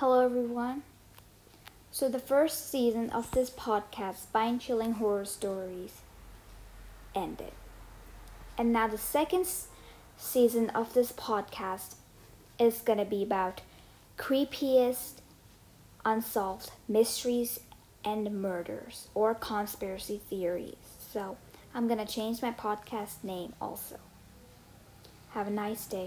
Hello, everyone. So, the first season of this podcast, Spine Chilling Horror Stories, ended. And now, the second season of this podcast is going to be about creepiest unsolved mysteries and murders or conspiracy theories. So, I'm going to change my podcast name also. Have a nice day.